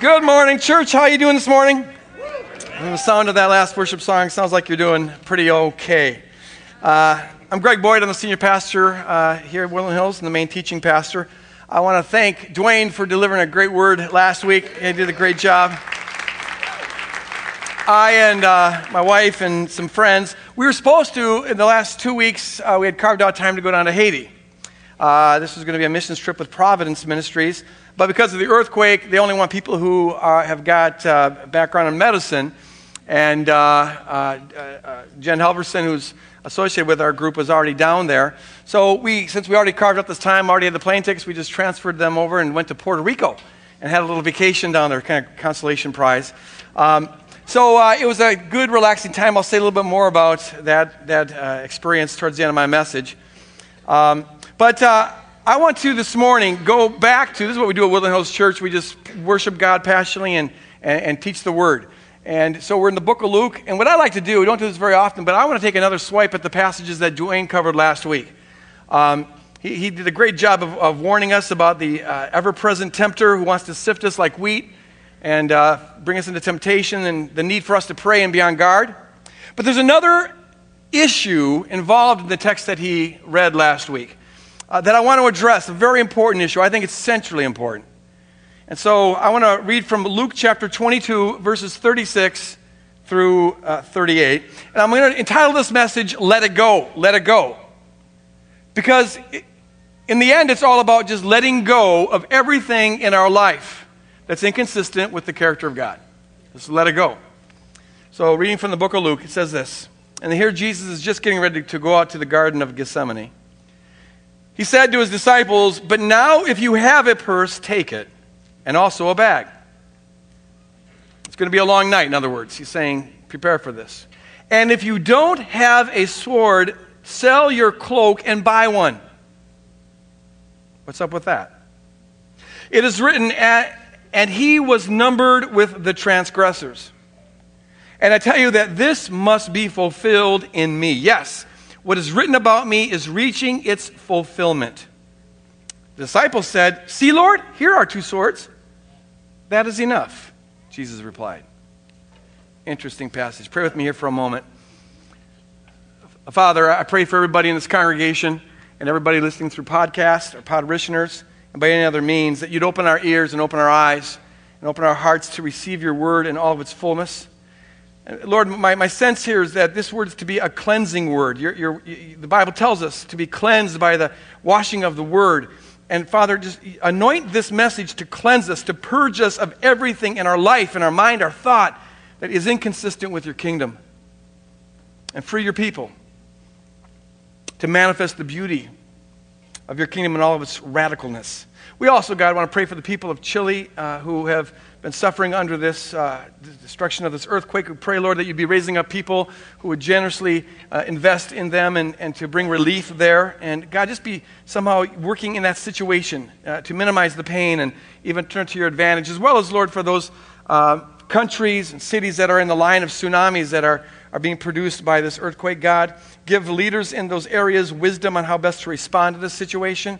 Good morning, church. How are you doing this morning? The sound of that last worship song sounds like you're doing pretty okay. Uh, I'm Greg Boyd. I'm the senior pastor uh, here at Woodland Hills and the main teaching pastor. I want to thank Dwayne for delivering a great word last week. He did a great job. I and uh, my wife and some friends, we were supposed to, in the last two weeks, uh, we had carved out time to go down to Haiti. Uh, this was going to be a missions trip with Providence Ministries. But because of the earthquake, they only want people who uh, have got uh, background in medicine. And uh, uh, uh, Jen Helverson, who's associated with our group, was already down there. So we, since we already carved up this time, already had the plane tickets, we just transferred them over and went to Puerto Rico and had a little vacation down there, kind of consolation prize. Um, so uh, it was a good, relaxing time. I'll say a little bit more about that, that uh, experience towards the end of my message. Um, but uh, I want to this morning go back to this is what we do at Woodland Hills Church. We just worship God passionately and, and, and, teach the Word. And so we're in the book of Luke. And what I like to do, we don't do this very often, but I want to take another swipe at the passages that Dwayne covered last week. Um, he, he, did a great job of, of warning us about the uh, ever present tempter who wants to sift us like wheat and uh, bring us into temptation and the need for us to pray and be on guard. But there's another issue involved in the text that he read last week uh, that I want to address, a very important issue. I think it's centrally important. And so I want to read from Luke chapter 22, verses 36 through uh, 38. And I'm going to entitle this message, Let It Go, Let It Go. Because in the end, it's all about just letting go of everything in our life that's inconsistent with the character of God. Just let it go. So, reading from the book of Luke, it says this. And here Jesus is just getting ready to go out to the Garden of Gethsemane. He said to his disciples, But now if you have a purse, take it, and also a bag. It's going to be a long night, in other words. He's saying, Prepare for this. And if you don't have a sword, sell your cloak and buy one. What's up with that? It is written, And he was numbered with the transgressors. And I tell you that this must be fulfilled in me. Yes what is written about me is reaching its fulfillment. The disciples said, See, Lord, here are two swords. That is enough, Jesus replied. Interesting passage. Pray with me here for a moment. Father, I pray for everybody in this congregation and everybody listening through podcasts or parishioners and by any other means that you'd open our ears and open our eyes and open our hearts to receive your word in all of its fullness. Lord, my, my sense here is that this word is to be a cleansing word. You're, you're, you, the Bible tells us to be cleansed by the washing of the word. And Father, just anoint this message to cleanse us, to purge us of everything in our life, in our mind, our thought that is inconsistent with your kingdom. And free your people to manifest the beauty of your kingdom in all of its radicalness. We also, God, want to pray for the people of Chile uh, who have been suffering under this uh, destruction of this earthquake. We pray, Lord, that you'd be raising up people who would generously uh, invest in them and, and to bring relief there. And God, just be somehow working in that situation uh, to minimize the pain and even turn to your advantage, as well as, Lord, for those uh, countries and cities that are in the line of tsunamis that are, are being produced by this earthquake. God, give leaders in those areas wisdom on how best to respond to this situation.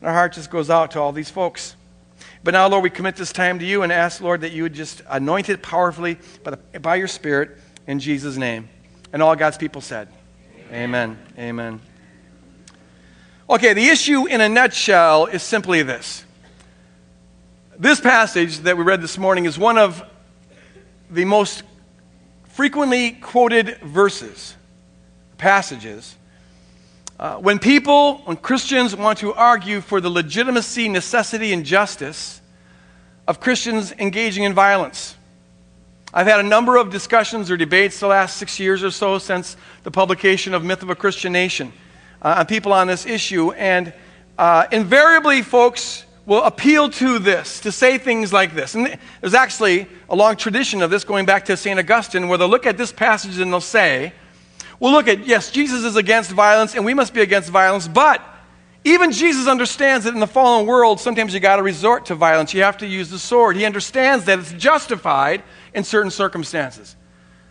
And our heart just goes out to all these folks. But now, Lord, we commit this time to you and ask, Lord, that you would just anoint it powerfully by, the, by your Spirit in Jesus' name. And all God's people said, Amen. Amen. Amen. Okay, the issue in a nutshell is simply this. This passage that we read this morning is one of the most frequently quoted verses, passages uh, when people, when Christians want to argue for the legitimacy, necessity, and justice of Christians engaging in violence. I've had a number of discussions or debates the last six years or so since the publication of Myth of a Christian Nation uh, on people on this issue. And uh, invariably, folks will appeal to this, to say things like this. And there's actually a long tradition of this going back to St. Augustine, where they'll look at this passage and they'll say, well, look at, yes, Jesus is against violence, and we must be against violence, but even Jesus understands that in the fallen world, sometimes you got to resort to violence. You have to use the sword. He understands that it's justified in certain circumstances.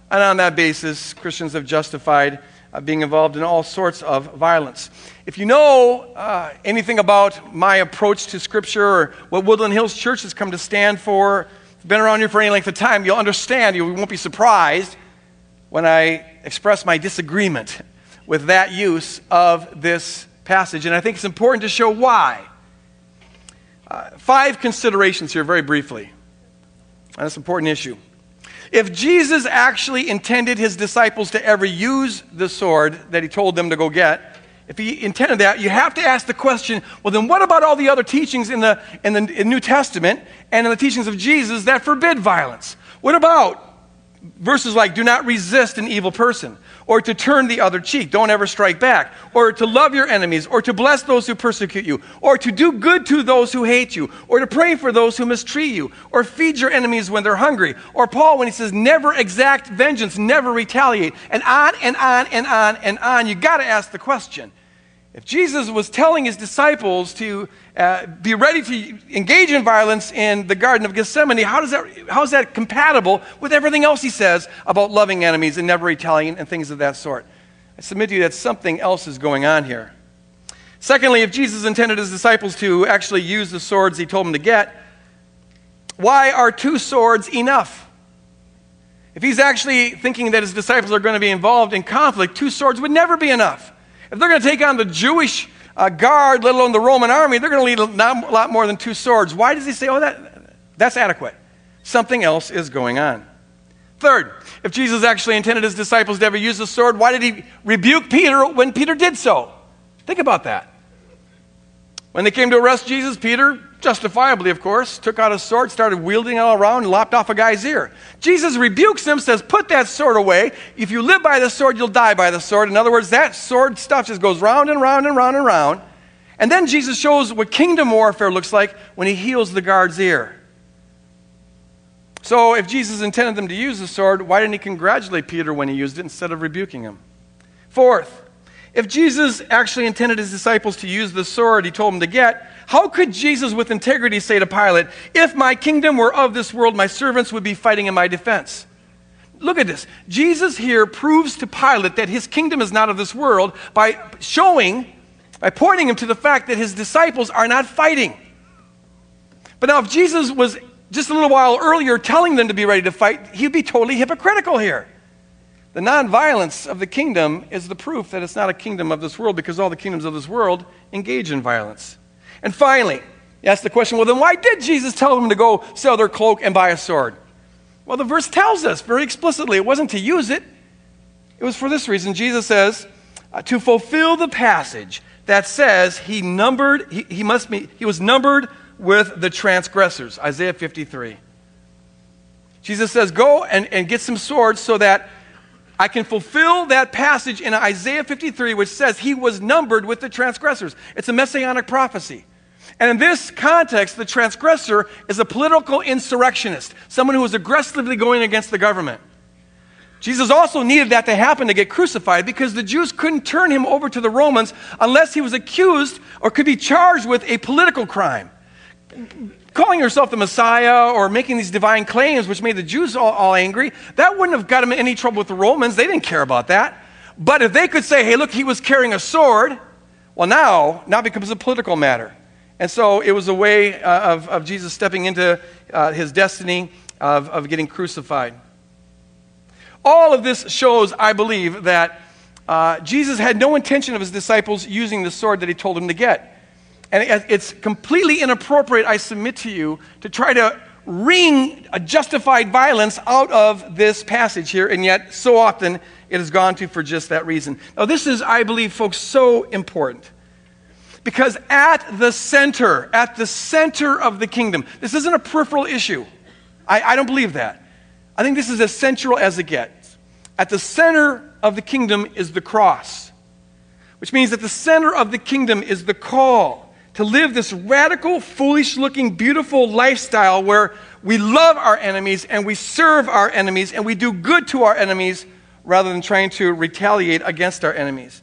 And on that basis, Christians have justified uh, being involved in all sorts of violence. If you know uh, anything about my approach to Scripture or what Woodland Hills Church has come to stand for, been around here for any length of time, you'll understand, you won't be surprised when I express my disagreement with that use of this passage. And I think it's important to show why. Uh, five considerations here, very briefly. It's an important issue. If Jesus actually intended his disciples to ever use the sword that he told them to go get, if he intended that, you have to ask the question well, then what about all the other teachings in the, in the in New Testament and in the teachings of Jesus that forbid violence? What about verses like, do not resist an evil person? or to turn the other cheek, don't ever strike back, or to love your enemies, or to bless those who persecute you, or to do good to those who hate you, or to pray for those who mistreat you, or feed your enemies when they're hungry. Or Paul, when he says, never exact vengeance, never retaliate, and on and on and on and on, you got to ask the question if Jesus was telling his disciples to uh, be ready to engage in violence in the Garden of Gethsemane, how, does that, how is that compatible with everything else he says about loving enemies and never retaliating and things of that sort? I submit to you that something else is going on here. Secondly, if Jesus intended his disciples to actually use the swords he told them to get, why are two swords enough? If he's actually thinking that his disciples are going to be involved in conflict, two swords would never be enough. If they're going to take on the Jewish uh, guard, let alone the Roman army, they're going to need a lot more than two swords. Why does he say, oh, that, that's adequate? Something else is going on. Third, if Jesus actually intended his disciples to ever use the sword, why did he rebuke Peter when Peter did so? Think about that. When they came to arrest Jesus, Peter justifiably, of course, took out a sword, started wielding it all around, and lopped off a guy's ear. Jesus rebukes him, says, Put that sword away. If you live by the sword, you'll die by the sword. In other words, that sword stuff just goes round and round and round and round. And then Jesus shows what kingdom warfare looks like when he heals the guard's ear. So, if Jesus intended them to use the sword, why didn't he congratulate Peter when he used it instead of rebuking him? Fourth, if Jesus actually intended his disciples to use the sword he told them to get, how could Jesus with integrity say to Pilate, If my kingdom were of this world, my servants would be fighting in my defense? Look at this. Jesus here proves to Pilate that his kingdom is not of this world by showing, by pointing him to the fact that his disciples are not fighting. But now, if Jesus was just a little while earlier telling them to be ready to fight, he'd be totally hypocritical here. The nonviolence of the kingdom is the proof that it's not a kingdom of this world because all the kingdoms of this world engage in violence. And finally, you ask the question well, then why did Jesus tell them to go sell their cloak and buy a sword? Well, the verse tells us very explicitly it wasn't to use it, it was for this reason. Jesus says, uh, to fulfill the passage that says he numbered, he, he must be, he was numbered with the transgressors, Isaiah 53. Jesus says, Go and, and get some swords so that I can fulfill that passage in Isaiah 53, which says he was numbered with the transgressors. It's a messianic prophecy. And in this context, the transgressor is a political insurrectionist, someone who is aggressively going against the government. Jesus also needed that to happen to get crucified because the Jews couldn't turn him over to the Romans unless he was accused or could be charged with a political crime calling yourself the Messiah or making these divine claims, which made the Jews all, all angry, that wouldn't have got him any trouble with the Romans. They didn't care about that. But if they could say, hey, look, he was carrying a sword, well, now, now becomes a political matter. And so it was a way uh, of, of Jesus stepping into uh, his destiny of, of getting crucified. All of this shows, I believe, that uh, Jesus had no intention of his disciples using the sword that he told them to get. And it's completely inappropriate, I submit to you, to try to wring a justified violence out of this passage here, and yet so often it has gone to for just that reason. Now, this is, I believe, folks, so important. Because at the center, at the center of the kingdom, this isn't a peripheral issue. I, I don't believe that. I think this is as central as it gets. At the center of the kingdom is the cross, which means that the center of the kingdom is the call to live this radical, foolish looking, beautiful lifestyle where we love our enemies and we serve our enemies and we do good to our enemies rather than trying to retaliate against our enemies.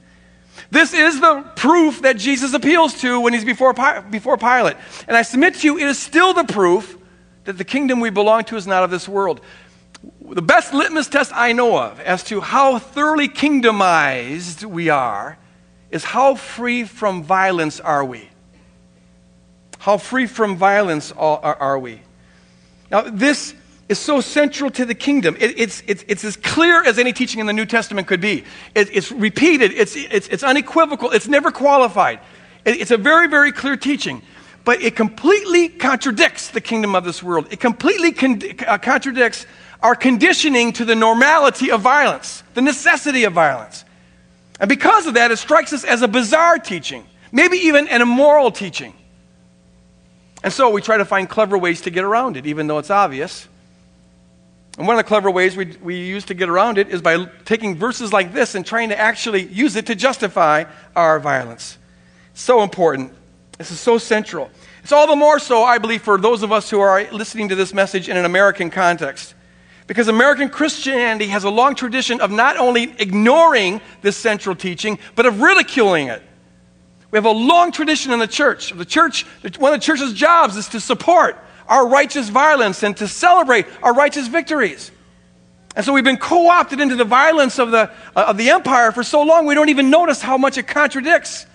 This is the proof that Jesus appeals to when he's before, before Pilate. And I submit to you, it is still the proof that the kingdom we belong to is not of this world. The best litmus test I know of as to how thoroughly kingdomized we are is how free from violence are we? How free from violence are, we? Now, this is so central to the kingdom. It, it's, it's, it's as clear as any teaching in the New Testament could be. It, it's repeated, it's, it's, it's unequivocal, it's never qualified. It, it's a very, very clear teaching. But it completely contradicts the kingdom of this world. It completely con- uh, contradicts our conditioning to the normality of violence, the necessity of violence. And because of that, it strikes us as a bizarre teaching, maybe even an immoral teaching. And so we try to find clever ways to get around it, even though it's obvious. And one of the clever ways we, we use to get around it is by taking verses like this and trying to actually use it to justify our violence. So important. This is so central. It's all the more so, I believe, for those of us who are listening to this message in an American context. Because American Christianity has a long tradition of not only ignoring this central teaching, but of ridiculing it. We have a long tradition in the church. The church, one of the church's jobs is to support our righteous violence and to celebrate our righteous victories. And so we've been co opted into the violence of the, uh, of the empire for so long, we don't even notice how much it contradicts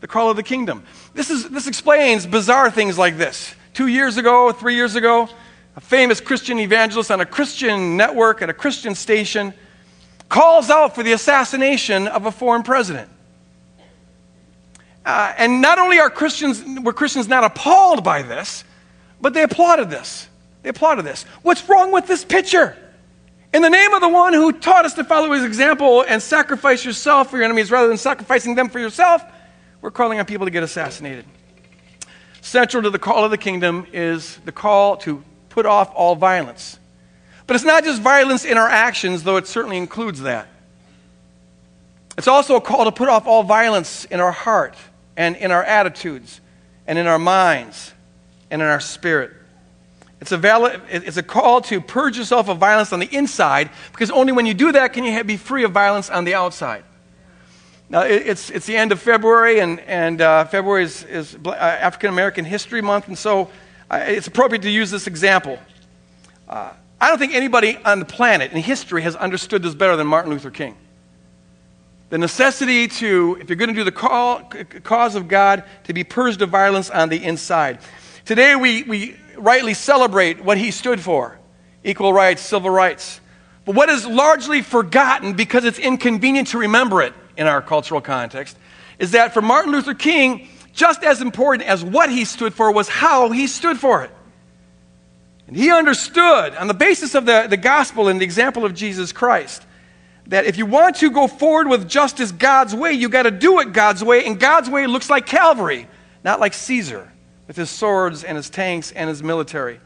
the call of the kingdom. This, is, this explains bizarre things like this. Two years ago, three years ago, a famous Christian evangelist on a Christian network at a Christian station calls out for the assassination of a foreign president. Uh, and not only are Christians, were Christians not appalled by this, but they applauded this. They applauded this. What's wrong with this picture? In the name of the one who taught us to follow his example and sacrifice yourself for your enemies rather than sacrificing them for yourself, we're calling on people to get assassinated. Central to the call of the kingdom is the call to put off all violence. But it's not just violence in our actions, though it certainly includes that. It's also a call to put off all violence in our heart and in our attitudes and in our minds and in our spirit. It's a, valid, it's a call to purge yourself of violence on the inside because only when you do that can you be free of violence on the outside. Now, it's, it's the end of February, and, and uh, February is, is uh, African American History Month, and so uh, it's appropriate to use this example. Uh, I don't think anybody on the planet in history has understood this better than Martin Luther King. The necessity to, if you're going to do the call, cause of God, to be purged of violence on the inside. Today, we, we rightly celebrate what he stood for equal rights, civil rights. But what is largely forgotten because it's inconvenient to remember it in our cultural context is that for Martin Luther King, just as important as what he stood for was how he stood for it. And he understood, on the basis of the, the gospel and the example of Jesus Christ, that if you want to go forward with justice God's way, you got to do it God's way, and God's way looks like Calvary, not like Caesar with his swords and his tanks and his military.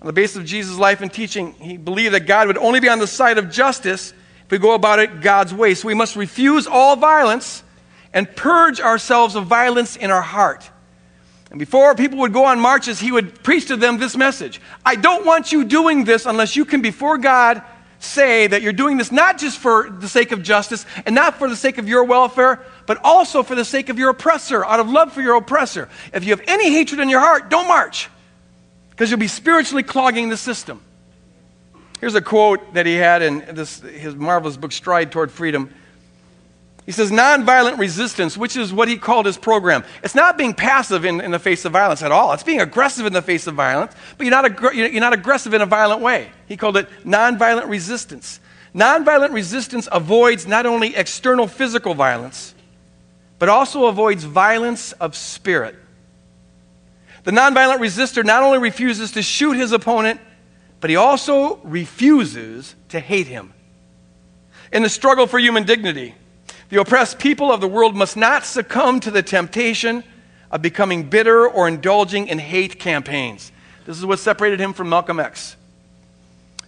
On the basis of Jesus' life and teaching, he believed that God would only be on the side of justice if we go about it God's way. So we must refuse all violence and purge ourselves of violence in our heart. And before people would go on marches, he would preach to them this message I don't want you doing this unless you can, before God, say that you're doing this not just for the sake of justice and not for the sake of your welfare, but also for the sake of your oppressor, out of love for your oppressor. If you have any hatred in your heart, don't march, because you'll be spiritually clogging the system. Here's a quote that he had in this, his marvelous book, Stride Toward Freedom. He says, nonviolent resistance, which is what he called his program. It's not being passive in, in the face of violence at all. It's being aggressive in the face of violence, but you're not, ag- you're not aggressive in a violent way. He called it nonviolent resistance. Nonviolent resistance avoids not only external physical violence, but also avoids violence of spirit. The nonviolent resistor not only refuses to shoot his opponent, but he also refuses to hate him. In the struggle for human dignity, the oppressed people of the world must not succumb to the temptation of becoming bitter or indulging in hate campaigns. This is what separated him from Malcolm X.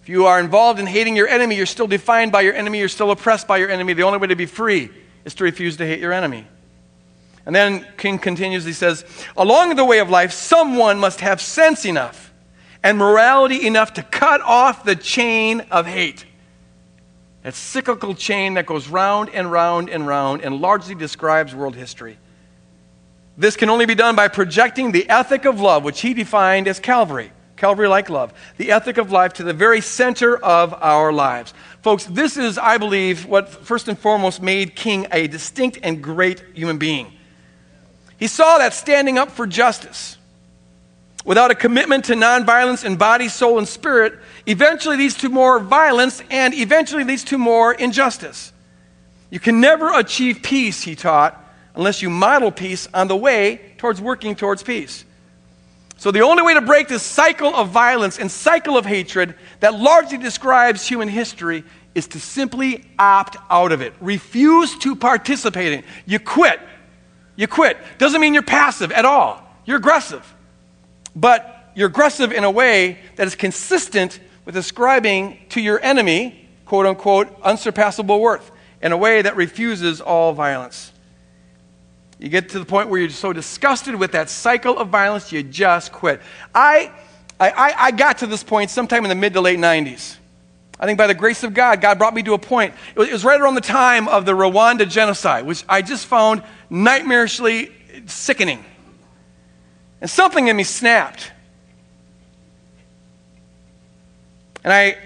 If you are involved in hating your enemy, you're still defined by your enemy, you're still oppressed by your enemy. The only way to be free is to refuse to hate your enemy. And then King continues, he says, Along the way of life, someone must have sense enough and morality enough to cut off the chain of hate. That cyclical chain that goes round and round and round and largely describes world history. This can only be done by projecting the ethic of love, which he defined as Calvary. Calvary like love, the ethic of life to the very center of our lives. Folks, this is, I believe, what first and foremost made King a distinct and great human being. He saw that standing up for justice without a commitment to nonviolence in body, soul, and spirit, eventually leads to more violence and eventually leads to more injustice. You can never achieve peace, he taught, unless you model peace on the way towards working towards peace. So, the only way to break this cycle of violence and cycle of hatred that largely describes human history is to simply opt out of it. Refuse to participate in it. You quit. You quit. Doesn't mean you're passive at all. You're aggressive. But you're aggressive in a way that is consistent with ascribing to your enemy, quote unquote, unsurpassable worth, in a way that refuses all violence. You get to the point where you're so disgusted with that cycle of violence, you just quit. I, I, I got to this point sometime in the mid to late 90s. I think by the grace of God, God brought me to a point. It was, it was right around the time of the Rwanda genocide, which I just found nightmarishly sickening. And something in me snapped. And I,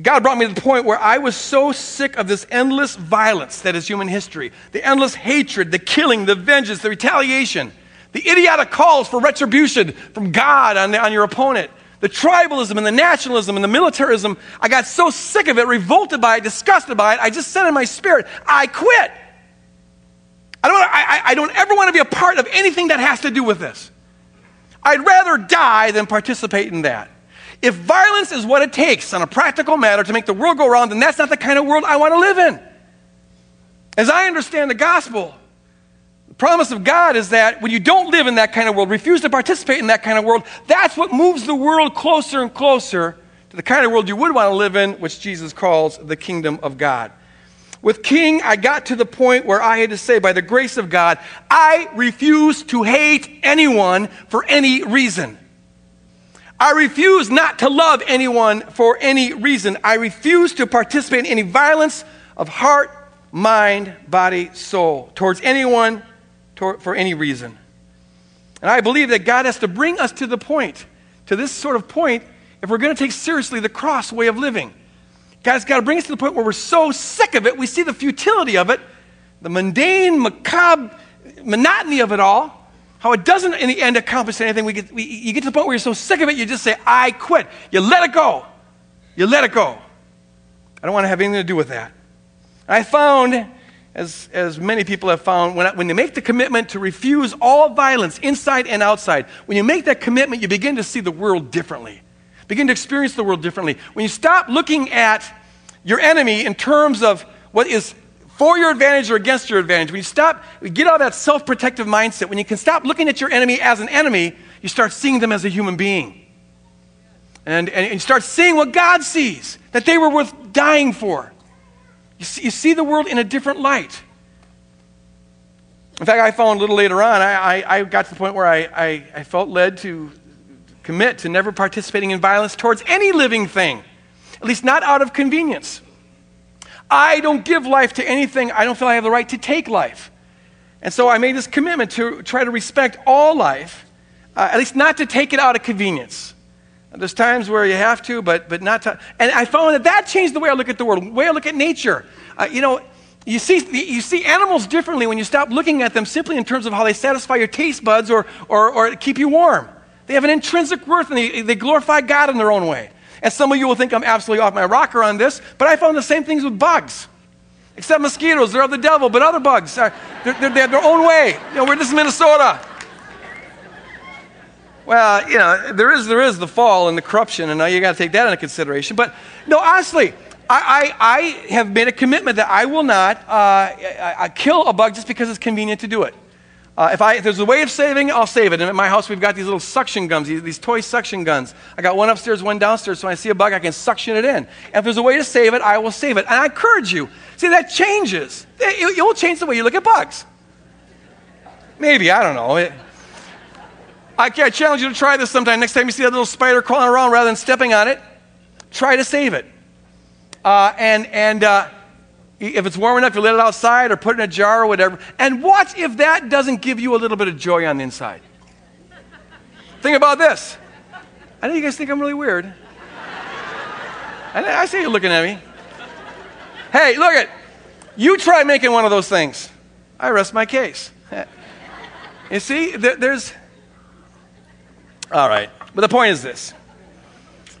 God brought me to the point where I was so sick of this endless violence that is human history the endless hatred, the killing, the vengeance, the retaliation, the idiotic calls for retribution from God on, the, on your opponent, the tribalism and the nationalism and the militarism. I got so sick of it, revolted by it, disgusted by it, I just said in my spirit, I quit. I don't, I, I don't ever want to be a part of anything that has to do with this. I'd rather die than participate in that. If violence is what it takes on a practical matter to make the world go around, then that's not the kind of world I want to live in. As I understand the gospel, the promise of God is that when you don't live in that kind of world, refuse to participate in that kind of world, that's what moves the world closer and closer to the kind of world you would want to live in, which Jesus calls the kingdom of God. With King, I got to the point where I had to say, by the grace of God, I refuse to hate anyone for any reason. I refuse not to love anyone for any reason. I refuse to participate in any violence of heart, mind, body, soul towards anyone for any reason. And I believe that God has to bring us to the point, to this sort of point, if we're going to take seriously the cross way of living. God's got to bring us to the point where we're so sick of it, we see the futility of it, the mundane, macabre monotony of it all, how it doesn't in the end accomplish anything. We get, we, you get to the point where you're so sick of it, you just say, I quit. You let it go. You let it go. I don't want to have anything to do with that. I found, as, as many people have found, when, when they make the commitment to refuse all violence, inside and outside, when you make that commitment, you begin to see the world differently begin to experience the world differently. When you stop looking at your enemy in terms of what is for your advantage or against your advantage, when you stop, get out of that self protective mindset, when you can stop looking at your enemy as an enemy, you start seeing them as a human being. And, and, you start seeing what God sees, that they were worth dying for. You see, you see the world in a different light. In fact, I found a little later on, I, I, I got to the point where I, I, I felt led to commit to never participating in violence towards any living thing, at least not out of convenience. I don't give life to anything I don't feel I have the right to take life. And so I made this commitment to try to respect all life, uh, at least not to take it out of convenience. There's times where you have to, but, but not to. And I found that that changed the way I look at the world, the way I look at nature. Uh, you know, you see, you see animals differently when you stop looking at them simply in terms of how they satisfy your taste buds or, or, or keep you warm. They have an intrinsic worth and they, they glorify God in their own way. And some of you will think I'm absolutely off my rocker on this, but I found the same things with bugs. Except mosquitoes, they're of the devil, but other bugs, are, they're, they're, they have their own way. You know, we're just Minnesota. Well, you know, there is, there is the fall and the corruption, and now you got to take that into consideration. But no, honestly, I, I, I have made a commitment that I will not uh, I, I kill a bug just because it's convenient to do it. Uh, if, I, if there's a way of saving, I'll save it. And at my house, we've got these little suction guns, these, these, toy suction guns. I got one upstairs, one downstairs, so when I see a bug, I can suction it in. And if there's a way to save it, I will save it. And I encourage you. See, that changes. It, it will change the way you look at bugs. Maybe, I don't know. It, I, I challenge you to try this sometime. Next time you see that little spider crawling around, rather than stepping on it, try to save it. Uh, and and uh, if it's warm enough, you let it outside or put it in a jar or whatever. And watch if that doesn't give you a little bit of joy on the inside. think about this. I know you guys think I'm really weird. I, see you looking at me. Hey, look at you try making one of those things. I rest my case. You see, there's All right. But the point is this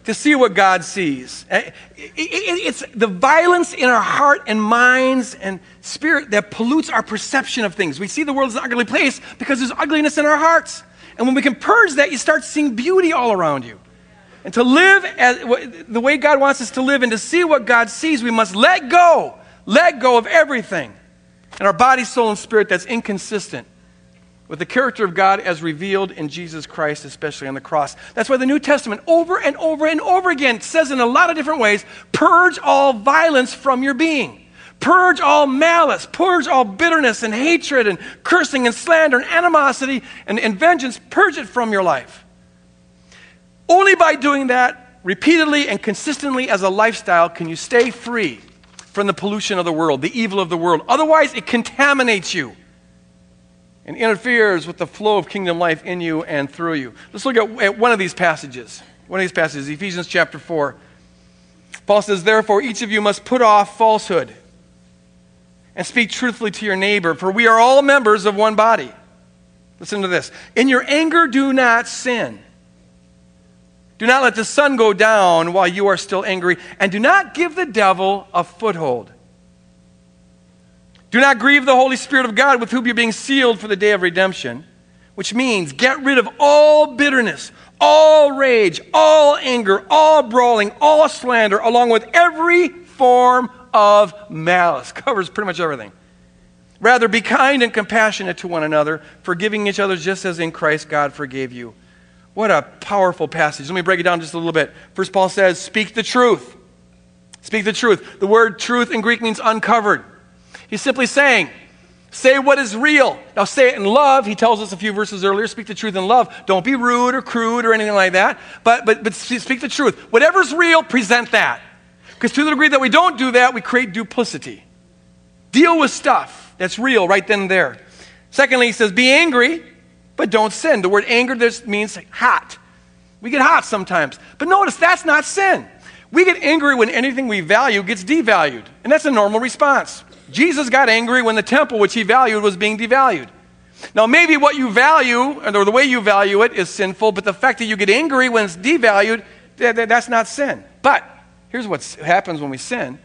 to see what God sees. Eh, it's the violence in our heart and minds and spirit that pollutes our perception of things. We see the world as an ugly place because there's ugliness in our hearts. And when we can purge that, you start seeing beauty all around you. And to live as, the way God wants us to live and to see what God sees, we must let go, let go of everything in our body, soul, and spirit that's inconsistent with the character of God as revealed in Jesus Christ, especially on the cross. That's why the New Testament, over and over and over again, says in a lot of different ways purge all violence from your being. Purge all malice, purge all bitterness and hatred and cursing and slander and animosity and, and vengeance. Purge it from your life. Only by doing that repeatedly and consistently as a lifestyle can you stay free from the pollution of the world, the evil of the world. Otherwise, it contaminates you and interferes with the flow of kingdom life in you and through you. Let's look at, at one of these passages. One of these passages, Ephesians chapter 4. Paul says, Therefore, each of you must put off falsehood and speak truthfully to your neighbor, for we are all members of one body. Listen to this. In your anger, do not sin. Do not let the sun go down while you are still angry, and do not give the devil a foothold. Do not grieve the Holy Spirit of God with whom you're being sealed for the day of redemption, which means get rid of all bitterness, all rage, all anger, all brawling, all slander, along with every form of malice. Covers pretty much everything. Rather, be kind and compassionate to one another, forgiving each other just as in Christ God forgave you. What a powerful passage. Let me break it down just a little bit. First, Paul says, Speak the truth. Speak the truth. The word truth in Greek means uncovered. He's simply saying, Say what is real. Now, say it in love. He tells us a few verses earlier speak the truth in love. Don't be rude or crude or anything like that, but, but, but speak the truth. Whatever's real, present that. Because to the degree that we don't do that, we create duplicity. Deal with stuff that's real right then and there. Secondly, he says, Be angry, but don't sin. The word anger this means hot. We get hot sometimes. But notice that's not sin. We get angry when anything we value gets devalued, and that's a normal response. Jesus got angry when the temple, which he valued, was being devalued. Now, maybe what you value, or the way you value it, is sinful, but the fact that you get angry when it's devalued, that's not sin. But here's what happens when we sin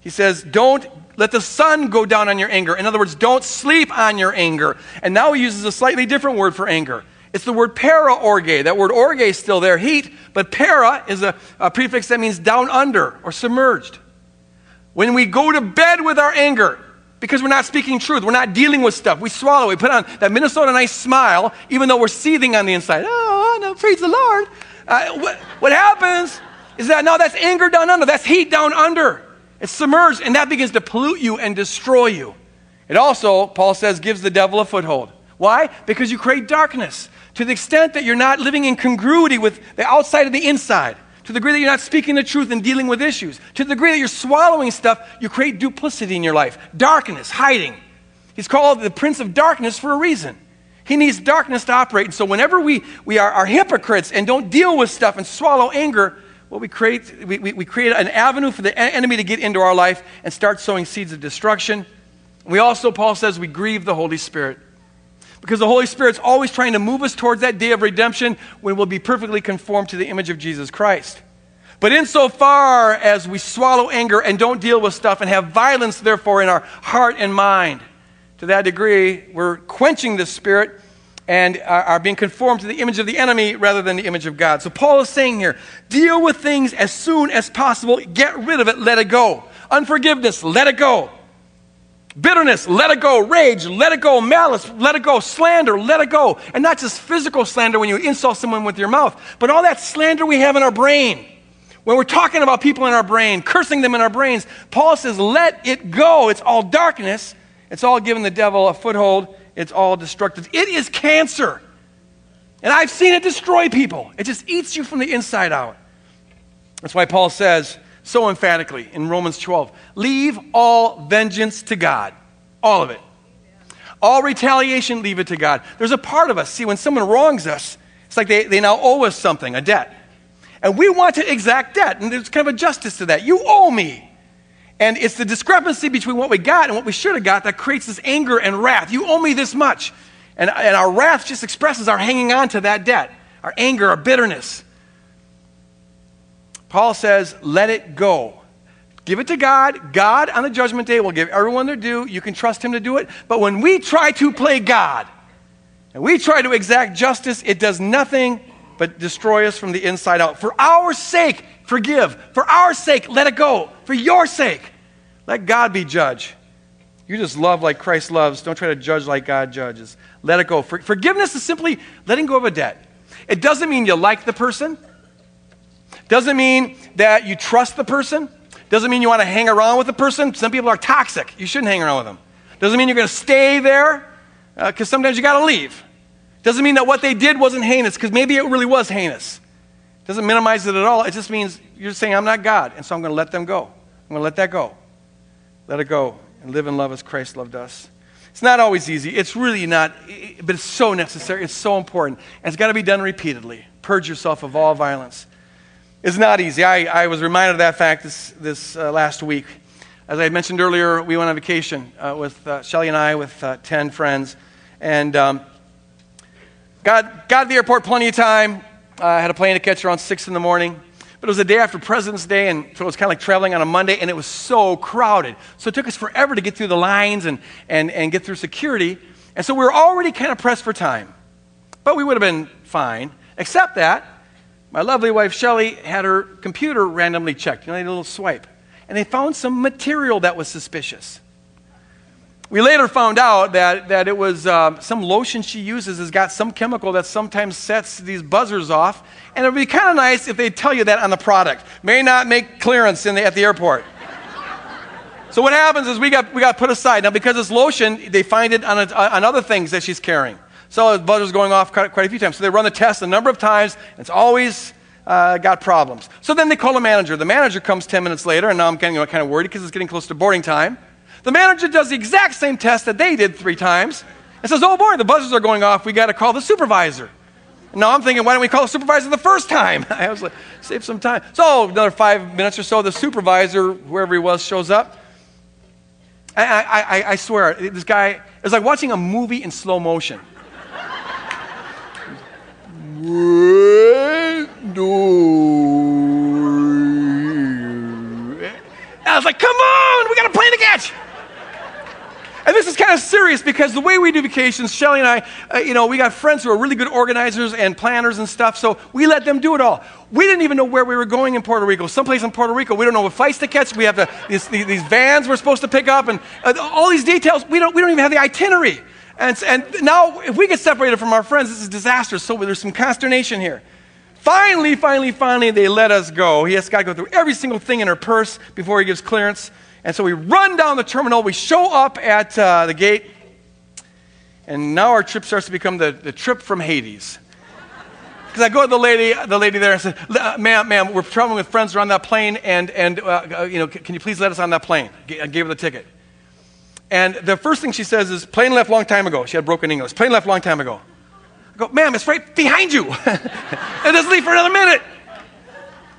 He says, Don't let the sun go down on your anger. In other words, don't sleep on your anger. And now he uses a slightly different word for anger. It's the word para orge. That word orge is still there, heat, but para is a, a prefix that means down under or submerged. When we go to bed with our anger, because we're not speaking truth, we're not dealing with stuff, we swallow, we put on that Minnesota nice smile, even though we're seething on the inside. Oh, no, praise the Lord. Uh, what, what happens is that now that's anger down under, that's heat down under. It's submerged, and that begins to pollute you and destroy you. It also, Paul says, gives the devil a foothold. Why? Because you create darkness to the extent that you're not living in congruity with the outside of the inside to the degree that you're not speaking the truth and dealing with issues, to the degree that you're swallowing stuff, you create duplicity in your life. Darkness, hiding. He's called the prince of darkness for a reason. He needs darkness to operate. And so whenever we, we are, are hypocrites and don't deal with stuff and swallow anger, well, we create, we, we, we create an avenue for the enemy to get into our life and start sowing seeds of destruction. We also, Paul says, we grieve the Holy Spirit. Because the Holy Spirit's always trying to move us towards that day of redemption when we'll be perfectly conformed to the image of Jesus Christ. But insofar as we swallow anger and don't deal with stuff and have violence, therefore, in our heart and mind, to that degree, we're quenching the Spirit and are being conformed to the image of the enemy rather than the image of God. So Paul is saying here deal with things as soon as possible, get rid of it, let it go. Unforgiveness, let it go. Bitterness, let it go. Rage, let it go. Malice, let it go. Slander, let it go. And not just physical slander when you insult someone with your mouth, but all that slander we have in our brain. When we're talking about people in our brain, cursing them in our brains, Paul says, let it go. It's all darkness. It's all giving the devil a foothold. It's all destructive. It is cancer. And I've seen it destroy people. It just eats you from the inside out. That's why Paul says, so emphatically in Romans 12 leave all vengeance to God. All of it. All retaliation, leave it to God. There's a part of us, see, when someone wrongs us, it's like they, they now owe us something, a debt. And we want to exact debt, and there's kind of a justice to that. You owe me. And it's the discrepancy between what we got and what we should have got that creates this anger and wrath. You owe me this much. And, and our wrath just expresses our hanging on to that debt. our anger, our bitterness. Paul says, let it go. Give it to God. God on the judgment day will give everyone their due. You can trust Him to do it. But when we try to play God and we try to exact justice, it does nothing but destroy us from the inside out. For our sake, forgive. For our sake, let it go. For your sake, let God be judge. You just love like Christ loves. Don't try to judge like God judges. Let it go. For, forgiveness is simply letting go of a debt. It doesn't mean you like the person. Doesn't mean that you trust the person. Doesn't mean you want to hang around with the person. Some people are toxic. You shouldn't hang around with them. Doesn't mean you're going to stay there because uh, sometimes you got to leave. Doesn't mean that what they did wasn't heinous because maybe it really was heinous. Doesn't minimize it at all. It just means you're saying, I'm not God, and so I'm going to let them go. I'm going to let that go. Let it go and live in love as Christ loved us. It's not always easy. It's really not, but it's so necessary. It's so important. And it's got to be done repeatedly. Purge yourself of all violence. It's not easy. I, I was reminded of that fact this, this uh, last week. As I mentioned earlier, we went on vacation uh, with uh, Shelley and I, with uh, 10 friends. And um, got, got to the airport plenty of time. I had a plane to catch around 6 in the morning. But it was the day after President's Day, and so it was kind of like traveling on a Monday, and it was so crowded. So it took us forever to get through the lines and, and, and get through security. And so we were already kind of pressed for time. But we would have been fine, except that my lovely wife Shelley had her computer randomly checked. You know, a little swipe. And they found some material that was suspicious. We later found out that, that it was uh, some lotion she uses has got some chemical that sometimes sets these buzzers off. And it would be kind of nice if they tell you that on the product. May not make clearance the, at the airport. so what happens is we got, we got put aside. Now, because it's lotion, they find it on, a, on other things that she's carrying. So the buzzer's going off quite, quite a few times. So they run the test a number of times. And it's always uh, got problems. So then they call the manager. The manager comes 10 minutes later, and now I'm getting kind of worried because it's getting close to boarding time. The manager does the exact same test that they did three times and says, Oh boy, the buzzers are going off. We got to call the supervisor. Now I'm thinking, why don't we call the supervisor the first time? I was like, save some time. So another five minutes or so, the supervisor, whoever he was, shows up. I, I, I, swear, this guy is like watching a movie in slow motion. I was like, come on, we got a plane to catch. And this is kind of serious because the way we do vacations, Shelley and I, uh, you know, we got friends who are really good organizers and planners and stuff, so we let them do it all. We didn't even know where we were going in Puerto Rico. Someplace in Puerto Rico, we don't know what flights to catch. We have the, these, these, vans we're supposed to pick up, and uh, all these details. We don't, we don't even have the itinerary. And, and now, if we get separated from our friends, this is disastrous. So there's some consternation here. Finally, finally, finally, they let us go. He has got to go through every single thing in her purse before he gives clearance. And so we run down the terminal, we show up at uh, the gate, and now our trip starts to become the, the trip from Hades. Because I go to the lady, the lady there and say, ma'am, ma'am, we're traveling with friends around that plane, and, and uh, uh you know, can you please let us on that plane? I gave her the ticket. And the first thing she says is, plane left long time ago. She had broken English. Plane left long time ago. I go, ma'am, it's right behind you. it doesn't leave for another minute.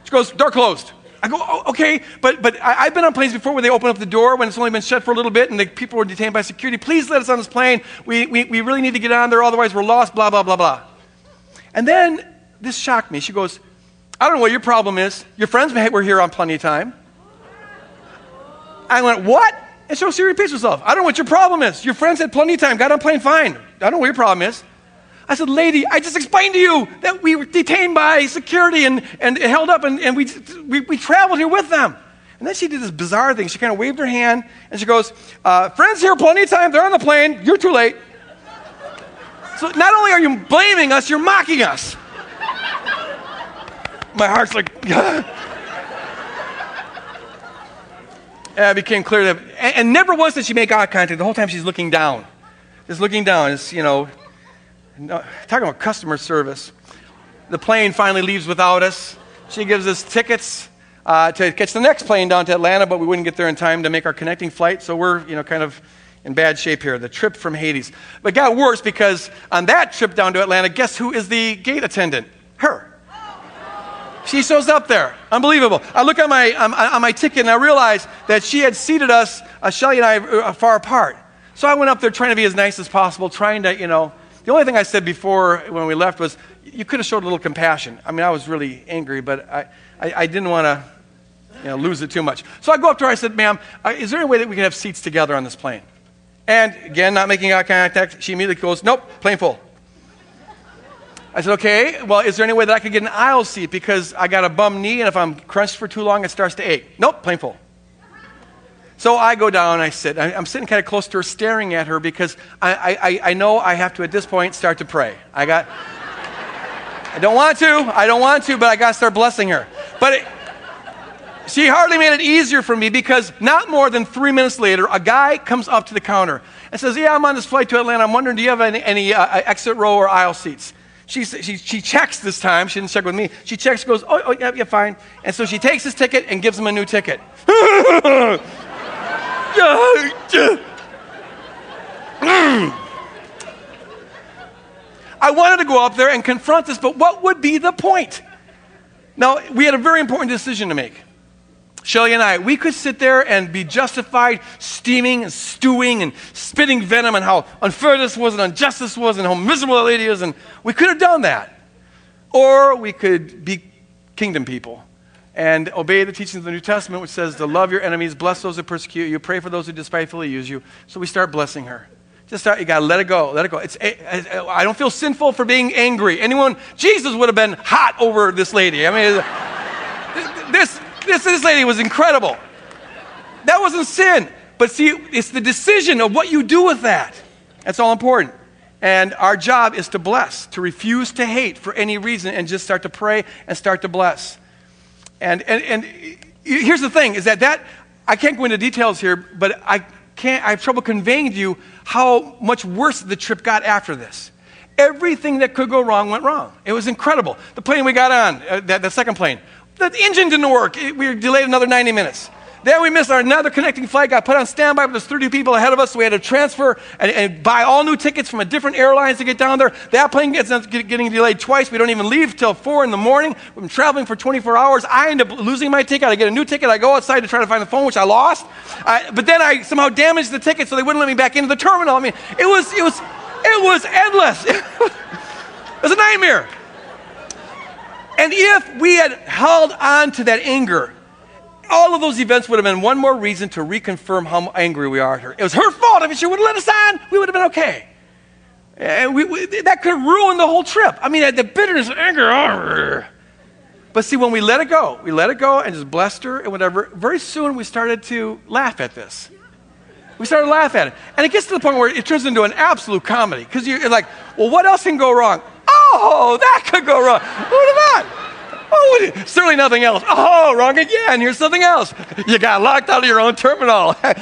She goes, door closed. I go, oh, okay, but, but I, have been on planes before where they open up the door when it's only been shut for a little bit and the people were detained by security. Please let us on this plane. We, we, we really need to get on there, otherwise we're lost, blah, blah, blah, blah. And then this shocked me. She goes, I don't know what your problem is. Your friends were here on plenty of time. I went, what? And so she repeats herself. I don't know what your problem is. Your friends had plenty of time, got on plane fine. I don't know what your problem is. I said, Lady, I just explained to you that we were detained by security and, and held up, and, and we, we, we traveled here with them. And then she did this bizarre thing. She kind of waved her hand and she goes, uh, Friends here, plenty of time. They're on the plane. You're too late. So not only are you blaming us, you're mocking us. My heart's like, and it became clear that, and, and never once did she make eye contact. The whole time she's looking down. Just looking down. It's, you know, no, talking about customer service. The plane finally leaves without us. She gives us tickets uh, to catch the next plane down to Atlanta, but we wouldn't get there in time to make our connecting flight. So we're, you know, kind of in bad shape here. The trip from Hades. But got worse because on that trip down to Atlanta, guess who is the gate attendant? Her. She shows up there. Unbelievable. I look at my, on, on my ticket and I realize that she had seated us, uh, Shelley and I, uh, far apart. So I went up there trying to be as nice as possible, trying to, you know, the only thing I said before when we left was, you could have showed a little compassion. I mean, I was really angry, but I, I, I didn't want to you know, lose it too much. So I go up to her. I said, "Ma'am, uh, is there any way that we can have seats together on this plane?" And again, not making eye contact, she immediately goes, "Nope, plane full." I said, "Okay. Well, is there any way that I could get an aisle seat because I got a bum knee, and if I'm crunched for too long, it starts to ache?" Nope, plane full. So I go down, I sit. I'm sitting kind of close to her, staring at her because I, I, I know I have to, at this point, start to pray. I got, I don't want to, I don't want to, but I got to start blessing her. But it, she hardly made it easier for me because not more than three minutes later, a guy comes up to the counter and says, Yeah, I'm on this flight to Atlanta. I'm wondering, do you have any, any uh, exit row or aisle seats? She, she, she checks this time. She didn't check with me. She checks, goes, Oh, oh yeah, yeah, fine. And so she takes his ticket and gives him a new ticket. I wanted to go up there and confront this, but what would be the point? Now, we had a very important decision to make. Shelley and I, we could sit there and be justified steaming and stewing and spitting venom and how unfair this was and unjust this was and how miserable that lady is, and we could have done that. Or we could be kingdom people and obey the teachings of the New Testament, which says to love your enemies, bless those who persecute you, pray for those who despitefully use you. So we start blessing her. Just start, you got to let it go. Let it go. It's, I don't feel sinful for being angry. Anyone, Jesus would have been hot over this lady. I mean, this, this, this lady was incredible. That wasn't sin. But see, it's the decision of what you do with that. That's all important. And our job is to bless, to refuse to hate for any reason, and just start to pray and start to bless. And, and, and here's the thing is that, that I can't go into details here, but I, can't, I have trouble conveying to you how much worse the trip got after this. Everything that could go wrong went wrong. It was incredible. The plane we got on, uh, that, the second plane, the engine didn't work. We were delayed another 90 minutes. Then we missed our another connecting flight, got put on standby, but there's 30 people ahead of us, so we had to transfer and, and buy all new tickets from a different airlines to get down there. That plane gets getting delayed twice. We don't even leave till 4 in the morning. We've been traveling for 24 hours. I end up losing my ticket. I get a new ticket. I go outside to try to find the phone, which I lost. I, but then I somehow damaged the ticket, so they wouldn't let me back into the terminal. I mean, it was, it was, it was endless. it was a nightmare. And if we had held on to that anger, all of those events would have been one more reason to reconfirm how angry we are at her. It was her fault. If she would have let us on, we would have been okay. And we, we, that could ruined the whole trip. I mean, the bitterness and anger. But see, when we let it go, we let it go and just blessed her and whatever, very soon we started to laugh at this. We started to laugh at it. And it gets to the point where it turns into an absolute comedy because you're like, well, what else can go wrong? Oh, that could go wrong. What about? Oh, certainly nothing else. Oh, wrong again. Here's something else. You got locked out of your own terminal. and,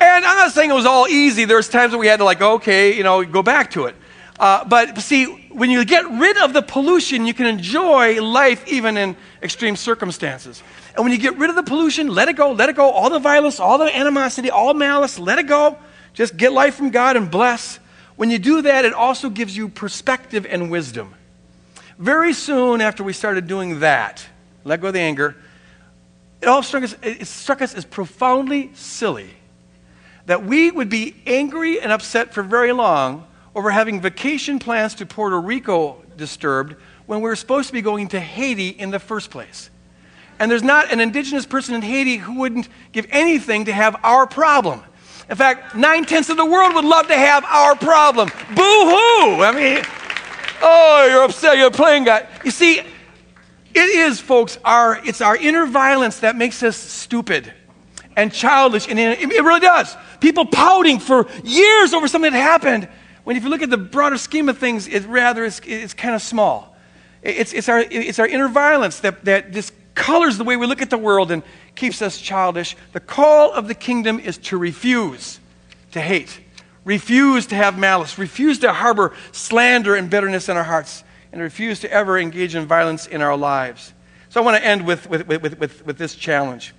and, I'm not saying it was all easy. There's times that we had to, like, okay, you know, go back to it. Uh, but see, when you get rid of the pollution, you can enjoy life even in extreme circumstances. And when you get rid of the pollution, let it go, let it go. All the violence, all the animosity, all malice, let it go. Just get life from God and bless. When you do that, it also gives you perspective and wisdom. Very soon after we started doing that, let go of the anger, it all struck us, it struck us as profoundly silly that we would be angry and upset for very long over having vacation plans to Puerto Rico disturbed when we were supposed to be going to Haiti in the first place. And there's not an indigenous person in Haiti who wouldn't give anything to have our problem. In fact, nine tenths of the world would love to have our problem. Boo hoo! I mean, Oh, you're upset. You're playing God. You see, it is, folks, our, it's our inner violence that makes us stupid and childish. And it, it really does. People pouting for years over something that happened. When if you look at the broader scheme of things, it rather is, it's kind of small. It's, it's, our, it's our inner violence that, that just colors the way we look at the world and keeps us childish. The call of the kingdom is to refuse to hate refuse to have malice, refuse to harbor slander and bitterness in our hearts, and refuse to ever engage in violence in our lives. So I want to end with, with, with, with, with this challenge.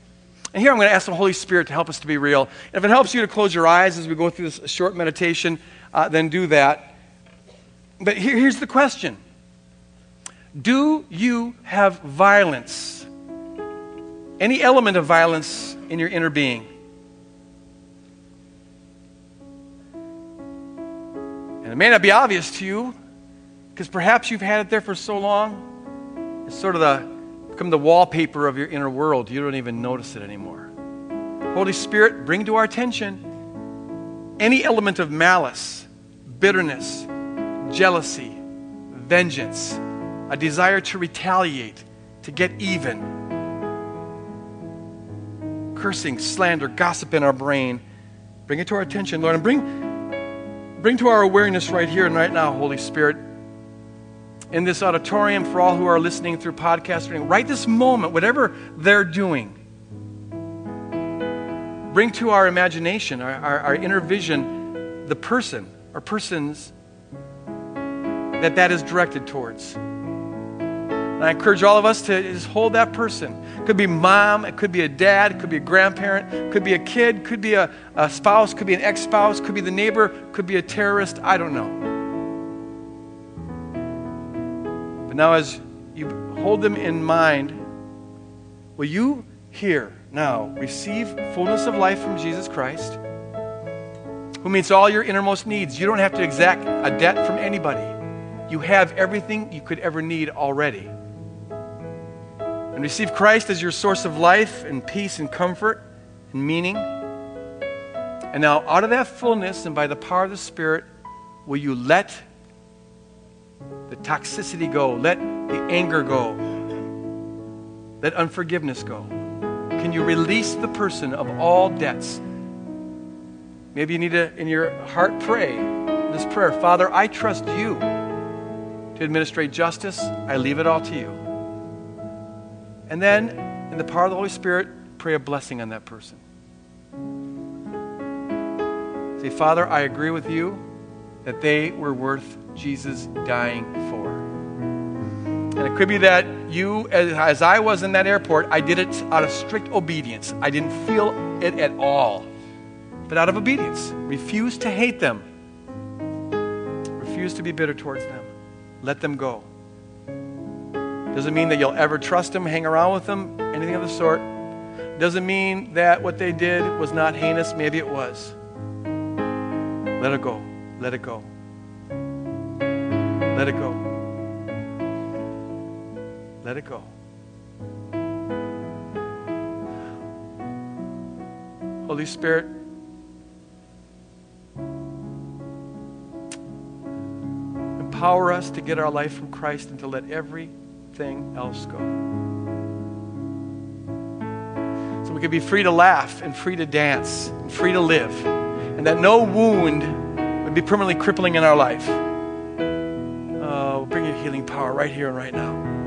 And here I'm going to ask the Holy Spirit to help us to be real. And if it helps you to close your eyes as we go through this short meditation, uh, then do that. But here, here's the question Do you have violence? Any element of violence in your inner being? And it may not be obvious to you, Because perhaps you've had it there for so long, it's sort of the, become the wallpaper of your inner world. You don't even notice it anymore. Holy Spirit, bring to our attention any element of malice, bitterness, jealousy, vengeance, a desire to retaliate, to get even, cursing, slander, gossip in our brain. Bring it to our attention, Lord, and bring, bring to our awareness right here and right now, Holy Spirit, in this auditorium for all who are listening through podcasting, right this moment, whatever they're doing, bring to our imagination, our, our, our inner vision, the person or persons that that is directed towards. And I encourage all of us to just hold that person. It could be mom, it could be a dad, it could be a grandparent, it could be a kid, it could be a, a spouse, could be an ex spouse, could be the neighbor, it could be a terrorist. I don't know. But now, as you hold them in mind, will you here now receive fullness of life from Jesus Christ, who meets all your innermost needs? You don't have to exact a debt from anybody. You have everything you could ever need already and receive Christ as your source of life and peace and comfort and meaning. And now, out of that fullness and by the power of the Spirit, will you let the toxicity go, let the anger go, let unforgiveness go? Can you release the person of all debts? Maybe you need to, in your heart, pray this prayer Father, I trust you to administrate justice. I leave it all to you. And then, in the power of the Holy Spirit, pray a blessing on that person. Say, Father, I agree with you that they were worth Jesus dying for. And it could be that you, as, I was in that airport, I did it out of strict obedience. I didn't feel it at all. But out of obedience, refuse to hate them, refuse to be bitter towards them. Let them go. Doesn't mean that you'll ever trust them, hang around with them, anything of the sort. Doesn't mean that what they did was not heinous. Maybe it was. Let it go. Let it go. Let it go. Let it go. Holy Spirit, empower us to get our life from Christ and to let every everything else go. So we could be free to laugh and free to dance and free to live, and that no wound would be permanently crippling in our life. Uh, we'll bring you healing power right here and right now.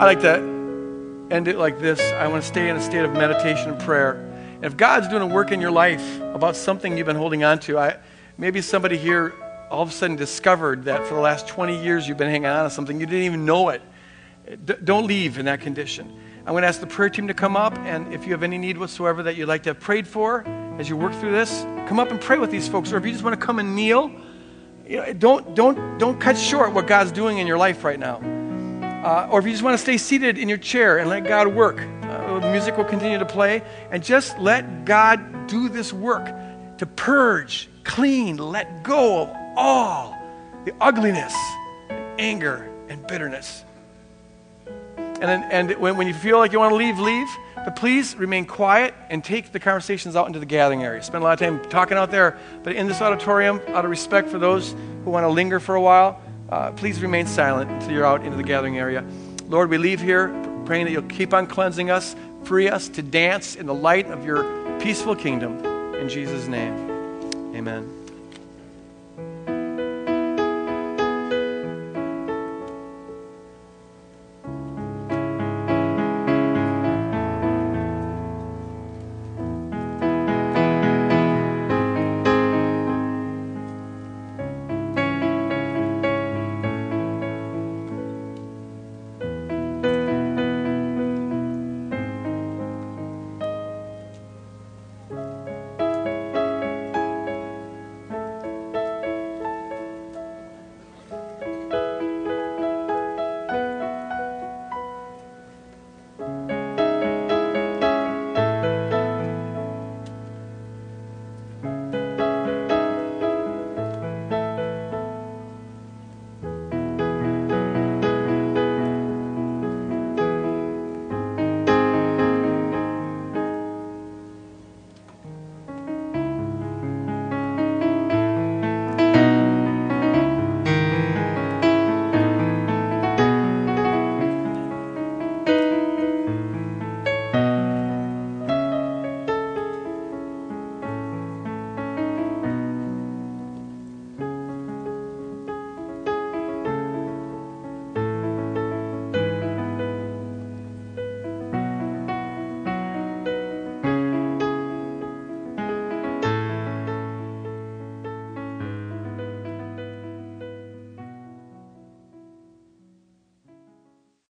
I like to end it like this. I want to stay in a state of meditation and prayer. And if God's doing a work in your life about something you've been holding on to, I, maybe somebody here all of a sudden discovered that for the last 20 years you've been hanging on to something, you didn't even know it. D- don't leave in that condition. I'm going to ask the prayer team to come up, and if you have any need whatsoever that you'd like to have prayed for as you work through this, come up and pray with these folks. Or if you just want to come and kneel, you know, don't, don't, don't cut short what God's doing in your life right now. Uh, or if you just want to stay seated in your chair and let God work, uh, music will continue to play, and just let God do this work to purge, clean, let go of all the ugliness and anger and bitterness. And, and when, when you feel like you want to leave, leave. But please remain quiet and take the conversations out into the gathering area. Spend a lot of time talking out there. But in this auditorium, out of respect for those who want to linger for a while, uh, please remain silent until you're out into the gathering area. Lord, we leave here praying that you'll keep on cleansing us, free us to dance in the light of your peaceful kingdom. In Jesus' name, amen.